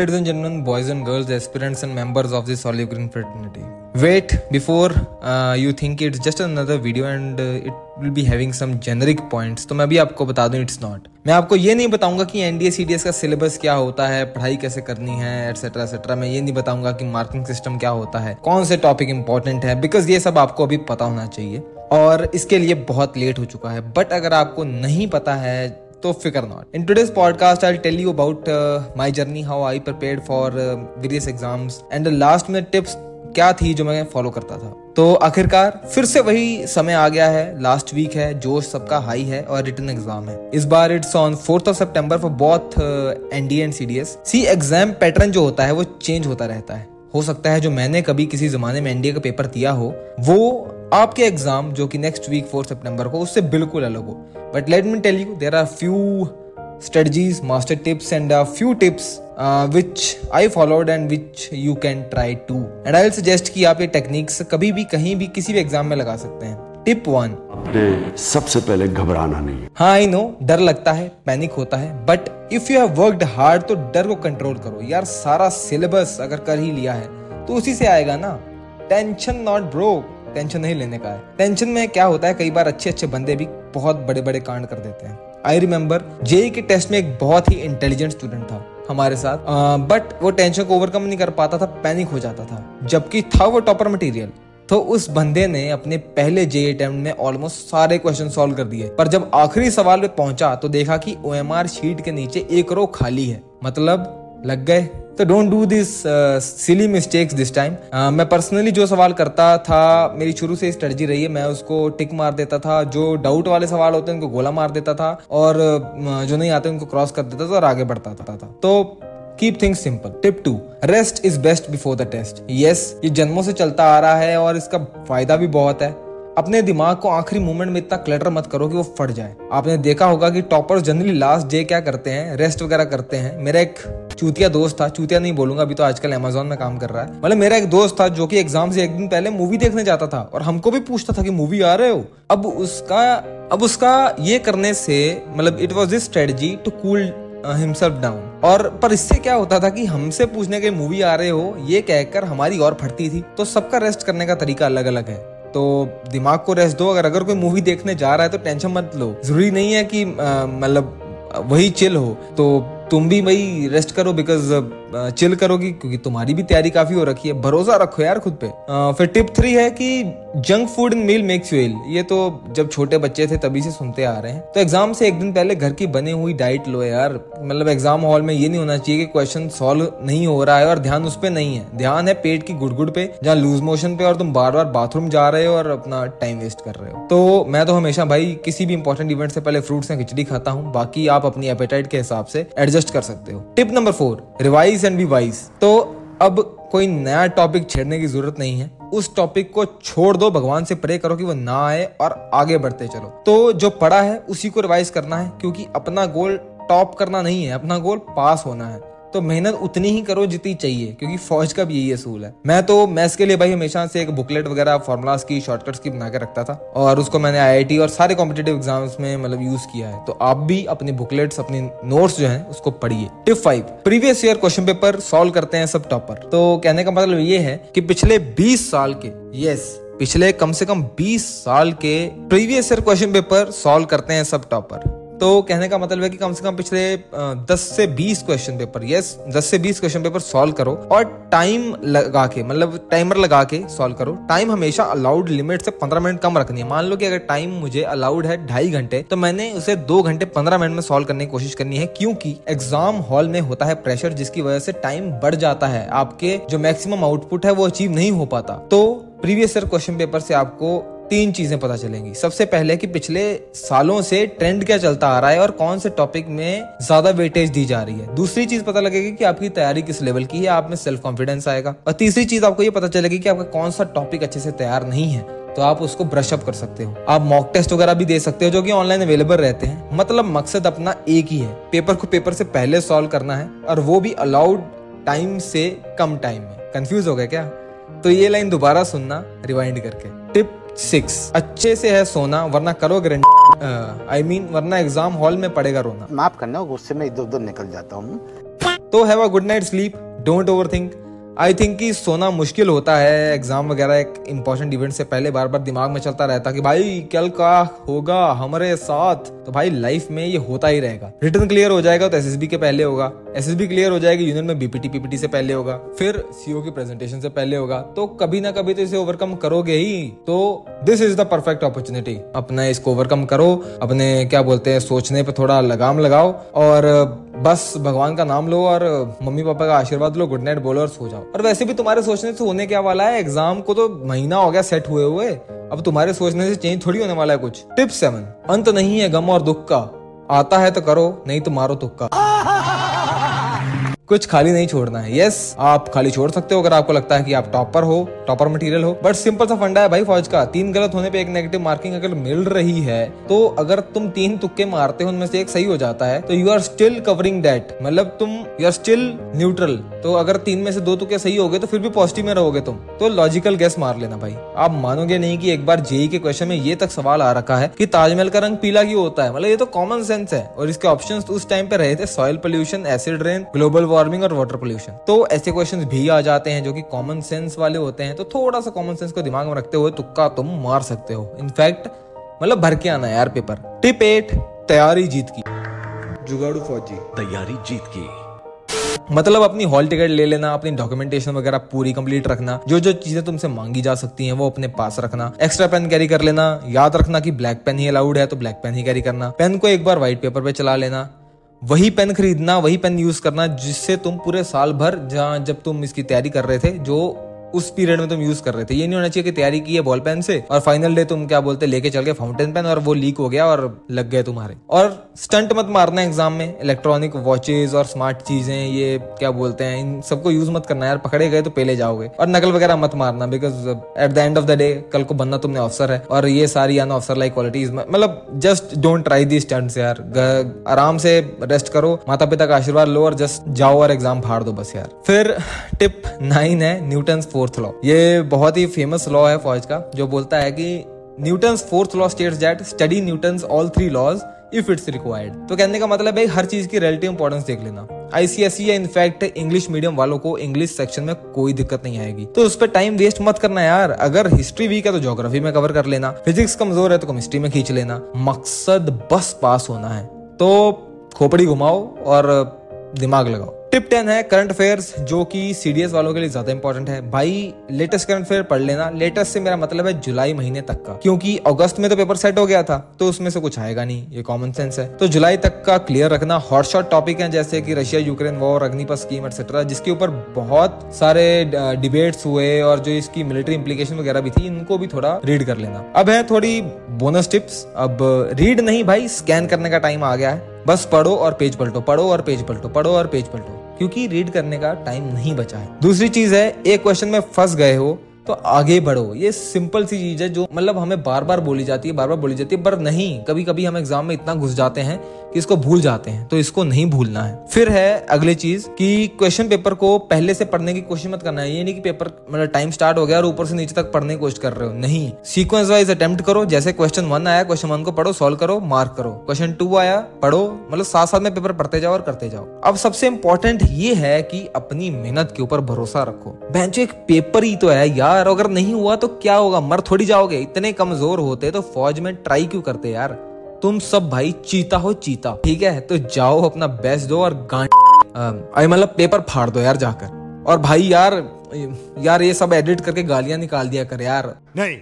ladies and gentlemen, boys and girls, aspirants and members of this olive green fraternity. Wait before uh, you think it's just another video and uh, it will be having some generic points. तो मैं भी आपको बता दूँ it's not मैं आपको ये नहीं बताऊँगा कि एनडीए सीडीएस का सिलेबस क्या होता है पढ़ाई कैसे करनी है एटसेट्रा एटसेट्रा मैं ये नहीं बताऊँगा कि मार्किंग सिस्टम क्या होता है कौन से टॉपिक इंपॉर्टेंट है बिकॉज़ ये सब आपको अभी पता होना चाहिए और इसके लिए बहुत लेट हो चुका है बट अगर आपको नहीं पता है तो फिकर not in today's podcast I tell you about my journey how I prepare for various exams and last में टिप्स क्या थी जो मैं फॉलो करता था. तो आखिरकार, फिर से वही समय आ गया है लास्ट वीक है, जोश सबका हाई है और रिटर्न एग्ज़ाम है. इस बार it's on fourth of September for both NDA and CDS see exam pattern जो होता है, वो चेंज होता रहता है. हो सकता है जो मैंने कभी किसी जमाने में एनडीए का पेपर दिया हो वो आपके एग्ज़ाम जो कि नेक्स्ट वीक फोर सितंबर को उससे बिल्कुल अलग हो। But let me tell you there are few strategies master tips and tips uh, which I followed and which you can try too. And I will suggest कि आप ये टेक्निक्स कभी भी कहीं भी किसी भी एग्ज़ाम में लगा सकते हैं। Tip one. अपने सबसे पहले घबराना नहीं। हाँ आई नो डर लगता है पैनिक होता है but if you have worked hard तो डर को कंट्रोल करो। यार सारा सिलेबस अगर कर ही लिया है तो उसी से आएगा ना। टेंशन नॉट ब्रोक टेंशन नहीं लेने का है। टेंशन में क्या होता है कई बार अच्छे अच्छे बंदे भी बहुत बड़े बड़े कांड कर देते हैं। आई रिमेम्बर जेई के टेस्ट में एक बहुत ही इंटेलिजेंट स्टूडेंट था हमारे साथ बट वो टेंशन को ओवरकम नहीं कर पाता था पैनिक हो जाता था जबकि था वो टॉपर मटेरियल तो उस बंदे ने अपने पहले जे अटेम्प्ट में ऑलमोस्ट सारे क्वेश्चन सॉल्व कर दिए। पर जब आखिरी सवाल पे पहुँचा तो देखा कि ओएमआर शीट के नीचे एक रो खाली है। मतलब लग गए। तो don't do this silly mistakes this time मैं पर्सनली जो सवाल करता था मेरी शुरू से स्ट्रेटजी रही है। मैं उसको टिक मार देता था। जो डाउट वाले सवाल होते हैं उनको गोला मार देता था। और uh, जो नहीं आते उनको क्रॉस कर देता था और आगे बढ़ता था, था। तो keep things simple tip two rest is best before the test yes ये जन्मों से चलता आ रहा है और इसका फ़ायदा भी बहुत है। अपने दिमाग को आखिरी मोमेंट में इतना क्लटर मत करो कि वो फट जाए। आपने देखा होगा कि टॉपर्स जनरली लास्ट डे क्या करते हैं? रेस्ट वगैरह करते हैं। मेरा एक चूतिया दोस्त था, चूतिया नहीं बोलूँगा, अभी तो आजकल अमेजोन में काम कर रहा है। मतलब मेरा एक दोस्त था जो कि एग्ज़ाम से एक दिन पहले मूवी देखने जाता था और हमको भी पूछता था कि मूवी आ रहे हो? अब उसका अब उसका ये करने से मतलब it was this strategy to cool himself down और पर इससे क्या होता था कि हमसे पूछने के मूवी आ रहे हो ये कहकर हमारी और फटती थी तो सबका रेस्ट करने का तरीका अलग अलग है। तो दिमाग को रेस्ट दो अगर अगर कोई मूवी देखने जा रहा है तो टेंशन मत लो। ज़रूरी नहीं है कि मतलब वही चिल हो। तो तुम भी भाई रेस्ट करो बिकॉज़ चिल करोगी क्योंकि तुम्हारी भी तैयारी काफ़ी हो रखी है। भरोसा रखो यार खुद पे। आ, फिर टिप थ्री है कि junk food in meal makes you ये तो जब छोटे बच्चे थे तभी से सुनते आ रहे हैं। तो एग्ज़ाम से एक दिन पहले घर की बनी हुई डाइट लो यार। मतलब एग्ज़ाम हॉल में ये नहीं होना चाहिए कि क्वेश्चन सॉल्व नहीं हो रहा है और ध्यान उस पर नहीं है। ध्यान है पेट की गुड़गुड़ पे, जहाँ लूज मोशन पे और तुम बार बार बाथरूम जा रहे हो और अपना टाइम वेस्ट कर रहे हो। तो मैं तो हमेशा भाई किसी भी इंपॉर्टेंट इवेंट से पहले फ्रूट्स या खिचड़ी खाता हूँ। बाकी आप अपनी एपेटाइट के हिसाब से एडजस्ट कर सकते हो। Tip number four revise and be wise तो अब कोई नया टॉपिक छेड़ने की ज़रूरत नहीं है। उस टॉपिक को छोड़ दो, भगवान से प्रे करो कि वो ना आए और आगे बढ़ते चलो। तो जो पढ़ा है, उसी को रिवाइज करना है, क्योंकि अपना गोल टॉप करना नहीं है, अपना गोल पास होना है। तो मेहनत उतनी ही करो जितनी चाहिए, क्योंकि फौज का भी यही असूल है। मैं तो मैथ्स के लिए भाई हमेशा से एक बुकलेट वगैरह फॉर्मुलाज की शॉर्टकट्स की बना के रखता था, और उसको मैंने आईआईटी और सारे कॉम्पिटेटिव एग्ज़ाम्स में मतलब यूज़ किया है। तो आप भी अपनी बुकलेट्स अपनी नोट्स जो है, उसको पढ़िए। Tip five previous year question paper solve करते हैं सब टॉपर तो कहने का मतलब ये है कि पिछले बीस साल के यस पिछले कम से कम 20 साल के previous year question paper solve करते हैं सब टॉपर तो कहने का मतलब है कि कम से कम पिछले दस से बीस क्वेश्चन पेपर यस दस से बीस क्वेश्चन पेपर सॉल्व करो और टाइम लगा के मतलब टाइमर लगा के सॉल्व करो। टाइम हमेशा अलाउड लिमिट से पंद्रह मिनट कम रखनी है। मान लो कि अगर टाइम मुझे अलाउड है ढाई घंटे तो मैंने उसे दो घंटे पंद्रह मिनट में सॉल्व करने की कोशिश करनी है, क्योंकि एग्ज़ाम हॉल में होता है प्रेशर जिसकी वजह से टाइम बढ़ जाता है। आपके जो मैक्सिमम आउटपुट है वो अचीव नहीं हो पाता। तो प्रीवियस ईयर क्वेश्चन पेपर से आपको तीन चीज़ें पता चलेंगी। सबसे पहले कि पिछले सालों से ट्रेंड क्या चलता आ रहा है और कौन से टॉपिक में ज़्यादा वेटेज दी जा रही है। दूसरी चीज़ पता लगेगी कि आपकी तैयारी किस लेवल की है, आप में सेल्फ कॉन्फिडेंस आएगा। और तीसरी चीज़ आपको ये पता चलेगी कि आपका कौन सा टॉपिक अच्छे से तैयार नहीं है तो आप उसको ब्रश अप कर सकते हो। आप मॉक टेस्ट वगैरह भी दे सकते हो जो कि ऑनलाइन अवेलेबल रहते हैं। मतलब मकसद अपना एक ही है। पेपर को पेपर से पहले सॉल्व करना है और वो भी अलाउड टाइम से कम टाइम में। कंफ्यूज हो गए क्या? तो ये लाइन दोबारा सुनना रिवाइंड करके। सिक्स अच्छे से है सोना वरना करो आई मीन वरना एग्ज़ाम हॉल में पड़ेगा रोना। माफ़ करना गुस्से में इधर उधर निकल जाता हूँ। तो have a good night sleep don't overthink I think कि सोना मुश्किल होता है एग्ज़ाम वगैरह एक इंपॉर्टेंट इवेंट से पहले बार बार दिमाग में चलता रहता कि भाई, कल का होगा हमारे साथ। तो भाई लाइफ में ये होता ही रहेगा। रिटर्न क्लियर हो जाएगा तो एस के पहले होगा। एस क्लियर हो जाएगी यूनियन में बीपीटी पीपीटी से पहले होगा। फिर सीओ की प्रेजेंटेशन से पहले होगा। तो कभी ना कभी तो इसे ओवरकम करोगे ही। तो this is the perfect opportunity अपना इसको ओवरकम करो। अपने, क्या बोलते हैं, सोचने पर थोड़ा लगाम लगाओ। और बस, भगवान का नाम लो और मम्मी पापा का आशीर्वाद लो, गुड नाइट बोलो और सो जाओ। और वैसे भी तुम्हारे सोचने से होने क्या वाला है? एग्ज़ाम को तो महीना हो गया सेट हुए हुए। अब तुम्हारे सोचने से चेंज थोड़ी होने वाला है कुछ। टिप सेवन अंत नहीं है गम और दुख का। आता है तो करो, नहीं तो मारो तुक्का। कुछ खाली नहीं छोड़ना है। यस आप खाली छोड़ सकते हो अगर आपको लगता है कि आप टॉपर हो टॉपर मटेरियल हो बट सिंपल सा फंडा है भाई फौज का। तीन गलत होने पे एक नेगेटिव मार्किंग अगर मिल रही है तो अगर तुम तीन तुक्के मारते हो, उनमें से एक सही हो जाता है तो you are still covering that मतलब तुम यू आर स्टिल न्यूट्रल तो अगर तीन में से दो तुक्के सही हो गए तो फिर भी पॉजिटिव में रहोगे तुम। तो लॉजिकल गैस मार लेना भाई। आप मानोगे नहीं कि एक बार जेई के क्वेश्चन में ये तक सवाल आ रखा है कि ताजमहल का रंग पीला क्यों होता है? मतलब ये तो कॉमन सेंस है। और इसके ऑप्शन उस टाइम पे रहे थे soil pollution acid rain global warming और वाटर पोल्यूशन तो ऐसे क्वेश्चन भी आ जाते हैं जो कि कॉमन सेंस वाले होते हैं तो थोड़ा सा कॉमन सेंस को दिमाग में रखते हुए तुक्का तुम मार सकते हो। इनफैक्ट मतलब भर के आना यार पेपर टिप एट तैयारी जीत की। जुगाड़ू फौजी। तैयारी जीत की। मतलब अपनी हॉल टिकट ले लेना अपनी डॉक्यूमेंटेशन वगैरह पूरी कंप्लीट रखना जो जो चीज़ें तुमसे मांगी जा सकती हैं वो अपने पास रखना। एक्स्ट्रा पेन कैरी कर लेना याद रखना कि ब्लैक पेन ही अलाउड है तो ब्लैक पेन ही कैरी करना। पेन को एक बार व्हाइट पेपर पे चला लेना। वही पेन खरीदना, वही पेन यूज़ करना, जिससे तुम पूरे साल भर जहाँ जब तुम इसकी तैयारी कर रहे थे, जो उस पीरियड में तुम यूज़ कर रहे थे। ये नहीं होना चाहिए कि तैयारी की है बॉल पेन से और फाइनल डे तुम क्या बोलते, लेके चल गए फाउंटेन पेन और वो लीक हो गया और लग गए तुम्हारे। और स्टंट मत मारना एग्ज़ाम में इलेक्ट्रॉनिक वॉचेज और स्मार्ट चीज़ें, ये क्या बोलते हैं, इन सबको यूज़ मत करना यार, पकड़े गए तो पहले जाओगे। और नकल वगैरह मत मारना because at the end of the day कल को बनना तुमने अफसर है और ये सारी अन अफसर लाइक क्वालिटीज मतलब just don't try the stunts यार। आराम से रेस्ट करो माता पिता का आशीर्वाद लो और जस्ट जाओ और एग्ज़ाम फाड़ दो बस यार। फिर टिप नाइन है न्यूटन फोर्थ लॉ ये बहुत ही फ़ेमस लॉ है फौज का, जो बोलता है कि Newton fourth law states that study Newton all three laws if it's required तो कहने का मतलब है हर चीज़ की रिलेटिव इंपॉर्टेंस देख लेना। आईसीएसई या इनफैक्ट इंग्लिश मीडियम वालों को इंग्लिश सेक्शन में कोई दिक्कत नहीं आएगी। तो उस पर टाइम वेस्ट मत करना यार। अगर हिस्ट्री वीक है तो ज्योग्राफी में कवर कर लेना। फिजिक्स कमज़ोर है तो केमिस्ट्री में खींच लेना। मकसद बस पास होना है। तो खोपड़ी घुमाओ और दिमाग लगाओ। टिप टेन है करंट अफेयर्स, जो कि सीडीएस वालों के लिए ज़्यादा इंपॉर्टेंट है। भाई लेटेस्ट करंट अफेयर पढ़ लेना। लेटेस्ट से मेरा मतलब है जुलाई महीने तक का। क्योंकि अगस्त में तो पेपर सेट हो गया था तो उसमें से कुछ आएगा नहीं। ये कॉमन सेंस है। तो जुलाई तक का क्लियर रखना। हॉटशॉट टॉपिक है, जैसे कि Russia Ukraine war Agnipath scheme etcetera जिसके ऊपर बहुत सारे डिबेट्स हुए और जो इसकी मिलिट्री इंप्लीकेशन वगैरह भी थी, इनको भी थोड़ा रीड कर लेना। अब है थोड़ी बोनस टिप्स अब रीड नहीं भाई स्कैन करने का टाइम आ गया है। बस पढ़ो और पेज पलटो, पढ़ो और पेज पलटो, पढ़ो और पेज पलटो। क्योंकि रीड करने का टाइम नहीं बचा है। दूसरी चीज़ है, एक क्वेश्चन में फंस गए हो तो आगे बढ़ो। ये सिंपल सी चीज़ है जो मतलब हमें बार बार बोली जाती है बार बार बोली जाती है, पर नहीं कभी कभी हम एग्ज़ाम में इतना घुस जाते हैं कि इसको भूल जाते हैं तो इसको नहीं भूलना है। फिर है अगली चीज़ कि क्वेश्चन पेपर को पहले से पढ़ने की कोशिश मत करना है। ये नहीं कि पेपर मतलब टाइम स्टार्ट हो गया और ऊपर से नीचे तक पढ़ने की कोशिश कर रहे हो। नहीं। सीक्वेंस वाइज अटेम्प्ट करो, जैसे क्वेश्चन वन आया क्वेश्चन वन को पढ़ो सॉल्व करो मार्क करो। क्वेश्चन टू आया, पढ़ो मतलब साथ साथ में पेपर पढ़ते जाओ और करते जाओ। अब सबसे इंपॉर्टेंट ये है कि अपनी मेहनत के ऊपर भरोसा रखो। बेंचो एक पेपर ही तो है यार, अगर नहीं हुआ तो क्या होगा? मर थोड़ी जाओगे। इतने कमज़ोर होते तो फौज में ट्राई क्यों करते यार? तुम सब भाई चीता हो चीता। ठीक है तो जाओ अपना बेस्ट दो और गांड मतलब पेपर फाड़ दो यार जाकर। और भाई यार यार ये सब एडिट करके गालियाँ निकाल दिया कर यार। नहीं।